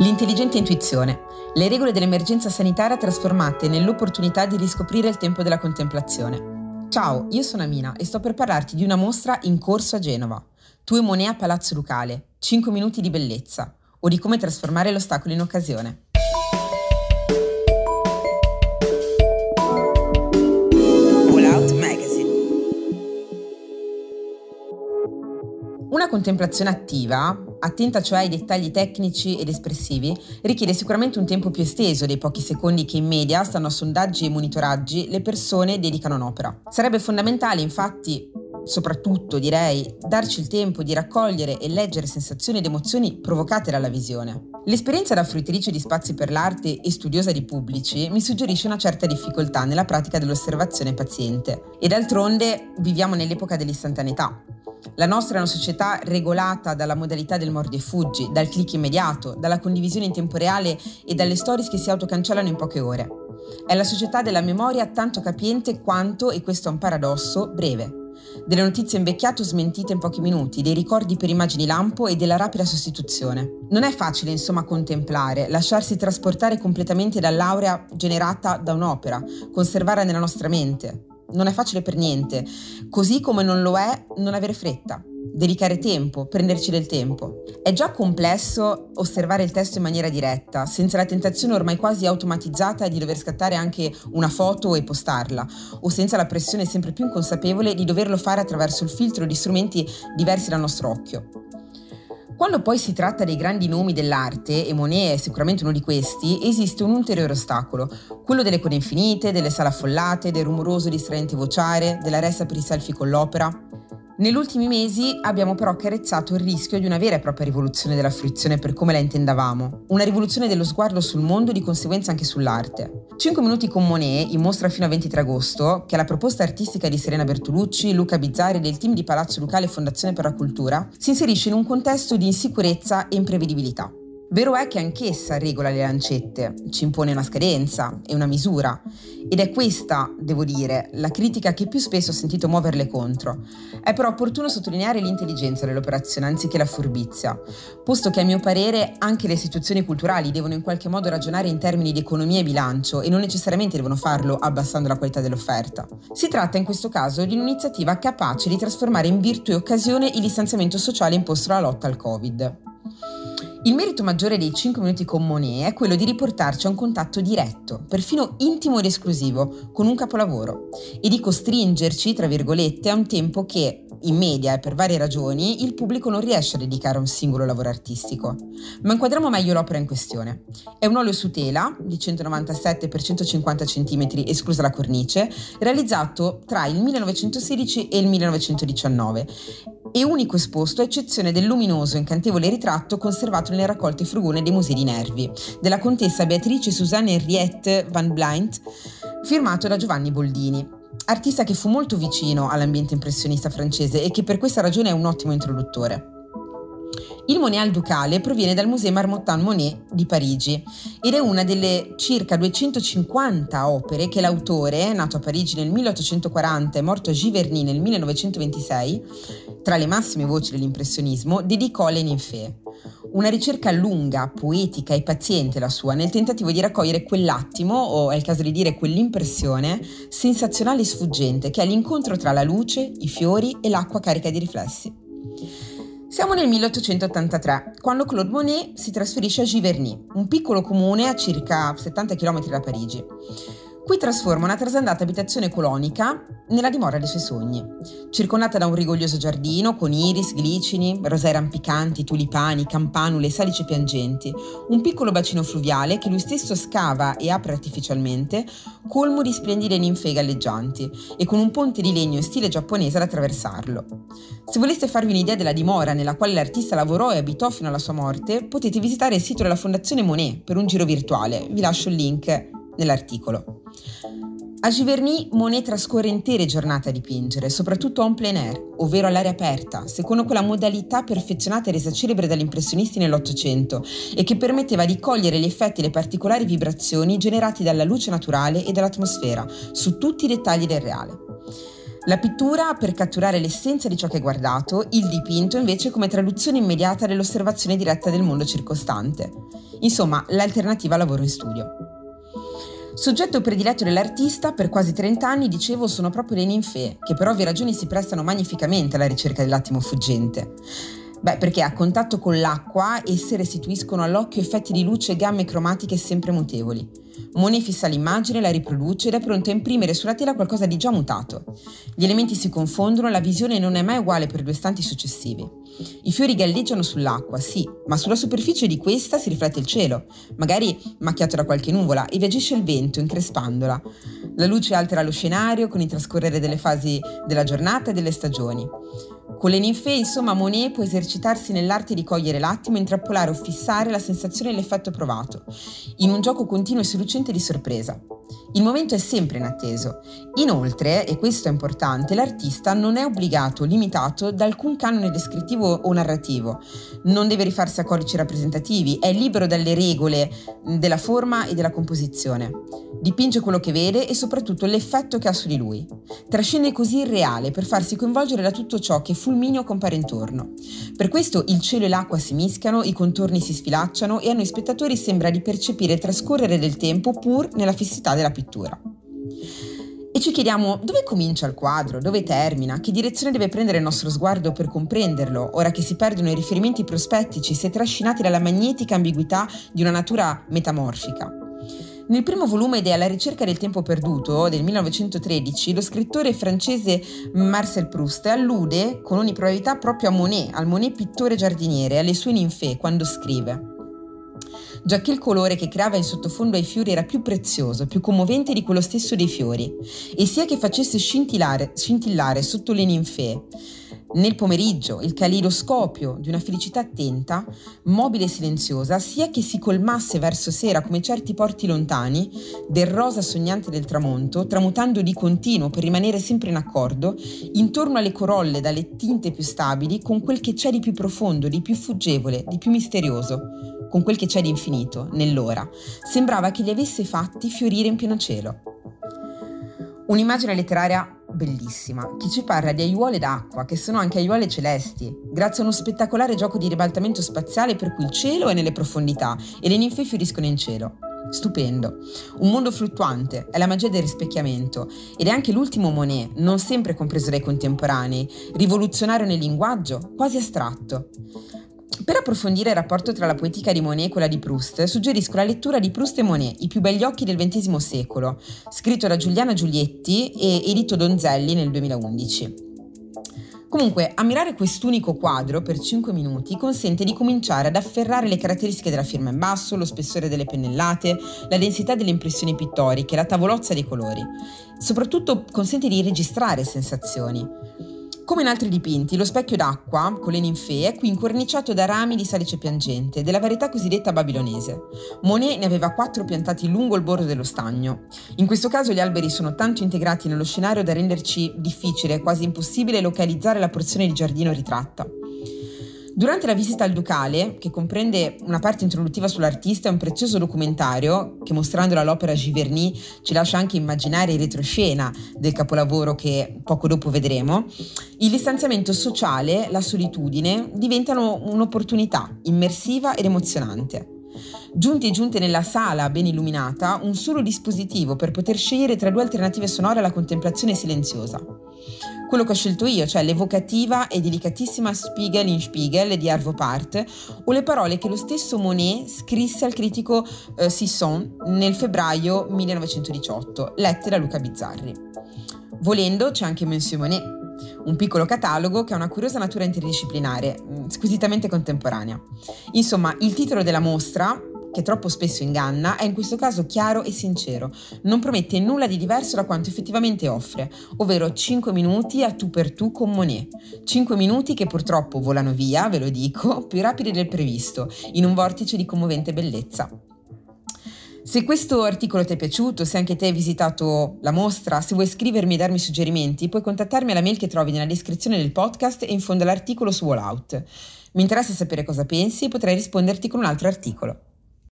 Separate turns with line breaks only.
L'intelligente intuizione, le regole dell'emergenza sanitaria trasformate nell'opportunità di riscoprire il tempo della contemplazione. Ciao, io sono Amina e sto per parlarti di una mostra in corso a Genova. Tu e Monet a Palazzo Lucale, 5 minuti di bellezza, o di come trasformare l'ostacolo in occasione. Contemplazione attiva, attenta cioè ai dettagli tecnici ed espressivi, richiede sicuramente un tempo più esteso dei pochi secondi che in media, stanno a sondaggi e monitoraggi, le persone dedicano un'opera. Sarebbe fondamentale, infatti, soprattutto direi, darci il tempo di raccogliere e leggere sensazioni ed emozioni provocate dalla visione. L'esperienza da fruitrice di spazi per l'arte e studiosa di pubblici mi suggerisce una certa difficoltà nella pratica dell'osservazione paziente. E d'altronde viviamo nell'epoca dell'istantaneità. La nostra è una società regolata dalla modalità del mordi e fuggi, dal click immediato, dalla condivisione in tempo reale e dalle stories che si autocancellano in poche ore. È la società della memoria tanto capiente quanto, e questo è un paradosso, breve. Delle notizie invecchiate o smentite in pochi minuti, dei ricordi per immagini lampo e della rapida sostituzione. Non è facile, insomma, contemplare, lasciarsi trasportare completamente dall'aurea generata da un'opera, conservarla nella nostra mente, non è facile per niente, così come non lo è non avere fretta, dedicare tempo, prenderci del tempo. È già complesso osservare il testo in maniera diretta, senza la tentazione ormai quasi automatizzata di dover scattare anche una foto e postarla, o senza la pressione sempre più inconsapevole di doverlo fare attraverso il filtro di strumenti diversi dal nostro occhio. Quando poi si tratta dei grandi nomi dell'arte, e Monet è sicuramente uno di questi, esiste un ulteriore ostacolo, quello delle code infinite, delle sale affollate, del rumoroso distraente vociare, della ressa per i selfie con l'opera. Negli ultimi mesi abbiamo però accarezzato il rischio di una vera e propria rivoluzione della fruizione per come la intendavamo, una rivoluzione dello sguardo sul mondo e di conseguenza anche sull'arte. 5 minuti con Monet, in mostra fino al 23 agosto, che è la proposta artistica di Serena Bertolucci, Luca Bizzarri e del team di Palazzo Lucale Fondazione per la Cultura, si inserisce in un contesto di insicurezza e imprevedibilità. Vero è che anch'essa regola le lancette, ci impone una scadenza e una misura, ed è questa, devo dire, la critica che più spesso ho sentito muoverle contro. È però opportuno sottolineare l'intelligenza dell'operazione anziché la furbizia, posto che a mio parere anche le istituzioni culturali devono in qualche modo ragionare in termini di economia e bilancio e non necessariamente devono farlo abbassando la qualità dell'offerta. Si tratta in questo caso di un'iniziativa capace di trasformare in virtù e occasione il distanziamento sociale imposto alla lotta al Covid. Il merito maggiore dei 5 minuti con Monet è quello di riportarci a un contatto diretto, perfino intimo ed esclusivo, con un capolavoro e di costringerci, tra virgolette, a un tempo che, in media e per varie ragioni, il pubblico non riesce a dedicare a un singolo lavoro artistico. Ma inquadriamo meglio l'opera in questione. È un olio su tela di 197 x 150 cm, esclusa la cornice, realizzato tra il 1916 e il 1919 e unico esposto a eccezione del luminoso e incantevole ritratto conservato nelle raccolte frugone dei Musei di Nervi, della contessa Beatrice Susanne Henriette van Blynt, firmato da Giovanni Boldini, artista che fu molto vicino all'ambiente impressionista francese e che per questa ragione è un ottimo introduttore. Il Monet al Ducale proviene dal Musée Marmottan Monet di Parigi ed è una delle circa 250 opere che l'autore, nato a Parigi nel 1840 e morto a Giverny nel 1926, tra le massime voci dell'impressionismo, dedicò alle ninfee. Una ricerca lunga, poetica e paziente la sua, nel tentativo di raccogliere quell'attimo, o è il caso di dire quell'impressione, sensazionale e sfuggente, che è l'incontro tra la luce, i fiori e l'acqua carica di riflessi. Siamo nel 1883, quando Claude Monet si trasferisce a Giverny, un piccolo comune a circa 70 km da Parigi. Qui trasforma una trasandata abitazione colonica nella dimora dei suoi sogni. Circondata da un rigoglioso giardino con iris, glicini, rosei rampicanti, tulipani, campanule salici piangenti, un piccolo bacino fluviale che lui stesso scava e apre artificialmente, colmo di splendide ninfe galleggianti e con un ponte di legno in stile giapponese ad attraversarlo. Se voleste farvi un'idea della dimora nella quale l'artista lavorò e abitò fino alla sua morte, potete visitare il sito della Fondazione Monet per un giro virtuale. Vi lascio il link nell'articolo. A Giverny Monet trascorre intere giornate a dipingere, soprattutto en plein air, ovvero all'aria aperta, secondo quella modalità perfezionata e resa celebre dagli impressionisti nell'Ottocento e che permetteva di cogliere gli effetti e le particolari vibrazioni generati dalla luce naturale e dall'atmosfera, su tutti i dettagli del reale. La pittura per catturare l'essenza di ciò che è guardato, il dipinto invece come traduzione immediata dell'osservazione diretta del mondo circostante. Insomma, l'alternativa al lavoro in studio. Soggetto prediletto dell'artista, per quasi 30 anni, dicevo, sono proprio le ninfee, che per ovvie ragioni si prestano magnificamente alla ricerca dell'attimo fuggente. Beh, perché a contatto con l'acqua esse restituiscono all'occhio effetti di luce e gamme cromatiche sempre mutevoli. Monet fissa l'immagine, la riproduce ed è pronto a imprimere sulla tela qualcosa di già mutato. Gli elementi si confondono, la visione non è mai uguale per due stanti successivi. I fiori galleggiano sull'acqua, sì, ma sulla superficie di questa si riflette il cielo, magari macchiato da qualche nuvola, e viagisce il vento, increspandola. La luce altera lo scenario con il trascorrere delle fasi della giornata e delle stagioni. Con le ninfee, insomma, Monet può esercitarsi nell'arte di cogliere l'attimo, intrappolare o fissare la sensazione e l'effetto provato, in un gioco continuo e seducente di sorpresa. Il momento è sempre inatteso. Inoltre, e questo è importante, l'artista non è obbligato limitato da alcun canone descrittivo o narrativo, non deve rifarsi a codici rappresentativi, è libero dalle regole della forma e della composizione. Dipinge quello che vede e soprattutto l'effetto che ha su di lui. Trascende così il reale per farsi coinvolgere da tutto ciò che fulmineo compare intorno. Per questo il cielo e l'acqua si mischiano, i contorni si sfilacciano e a noi spettatori sembra di percepire trascorrere del tempo pur nella fissità della pittura. E ci chiediamo dove comincia il quadro, dove termina, che direzione deve prendere il nostro sguardo per comprenderlo, ora che si perdono i riferimenti prospettici se trascinati dalla magnetica ambiguità di una natura metamorfica. Nel primo volume de Alla ricerca del tempo perduto del 1913, lo scrittore francese Marcel Proust allude con ogni probabilità proprio a Monet, al Monet pittore giardiniere, alle sue ninfee, quando scrive giacché il colore che creava in sottofondo ai fiori era più prezioso, più commovente di quello stesso dei fiori, e sia che facesse scintillare, scintillare sotto le ninfee nel pomeriggio il calidoscopio di una felicità attenta, mobile e silenziosa, sia che si colmasse verso sera come certi porti lontani del rosa sognante del tramonto, tramutando di continuo per rimanere sempre in accordo, intorno alle corolle dalle tinte più stabili, con quel che c'è di più profondo, di più fuggevole, di più misterioso, con quel che c'è di infinito, nell'ora. Sembrava che li avesse fatti fiorire in pieno cielo. Un'immagine letteraria bellissima, che ci parla di aiuole d'acqua, che sono anche aiuole celesti, grazie a uno spettacolare gioco di ribaltamento spaziale per cui il cielo è nelle profondità e le ninfe fioriscono in cielo. Stupendo. Un mondo fluttuante, è la magia del rispecchiamento ed è anche l'ultimo Monet, non sempre compreso dai contemporanei, rivoluzionario nel linguaggio, quasi astratto. Per approfondire il rapporto tra la poetica di Monet e quella di Proust, suggerisco la lettura di Proust e Monet, I più begli occhi del XX secolo, scritto da Giuliana Giulietti e edito Donzelli nel 2011. Comunque, ammirare quest'unico quadro per 5 minuti consente di cominciare ad afferrare le caratteristiche della firma in basso, lo spessore delle pennellate, la densità delle impressioni pittoriche, la tavolozza dei colori. Soprattutto consente di registrare sensazioni. Come in altri dipinti, lo specchio d'acqua, con le ninfee, è qui incorniciato da rami di salice piangente, della varietà cosiddetta babilonese. Monet ne aveva quattro piantati lungo il bordo dello stagno. In questo caso gli alberi sono tanto integrati nello scenario da renderci difficile, quasi impossibile, localizzare la porzione di giardino ritratta. Durante la visita al Ducale, che comprende una parte introduttiva sull'artista e un prezioso documentario che mostrandola all'opera Giverny ci lascia anche immaginare il retroscena del capolavoro che poco dopo vedremo, il distanziamento sociale, la solitudine diventano un'opportunità immersiva ed emozionante. Giunti e giunte nella sala ben illuminata, un solo dispositivo per poter scegliere tra due alternative sonore alla contemplazione silenziosa quello che ho scelto io, cioè l'evocativa e delicatissima Spiegel in Spiegel di Arvo Part, o le parole che lo stesso Monet scrisse al critico eh, Sisson nel febbraio 1918, lette da Luca Bizzarri. Volendo c'è anche Monsieur Monet, un piccolo catalogo che ha una curiosa natura interdisciplinare, mm, squisitamente contemporanea. Insomma, il titolo della mostra, che troppo spesso inganna, è in questo caso chiaro e sincero. Non promette nulla di diverso da quanto effettivamente offre, ovvero 5 minuti a tu per tu con Monet. 5 minuti che purtroppo volano via, ve lo dico, più rapidi del previsto, in un vortice di commovente bellezza. Se questo articolo ti è piaciuto, se anche te hai visitato la mostra, se vuoi scrivermi e darmi suggerimenti, puoi contattarmi alla mail che trovi nella descrizione del podcast e in fondo all'articolo su Wallout. Mi interessa sapere cosa pensi e potrei risponderti con un altro articolo.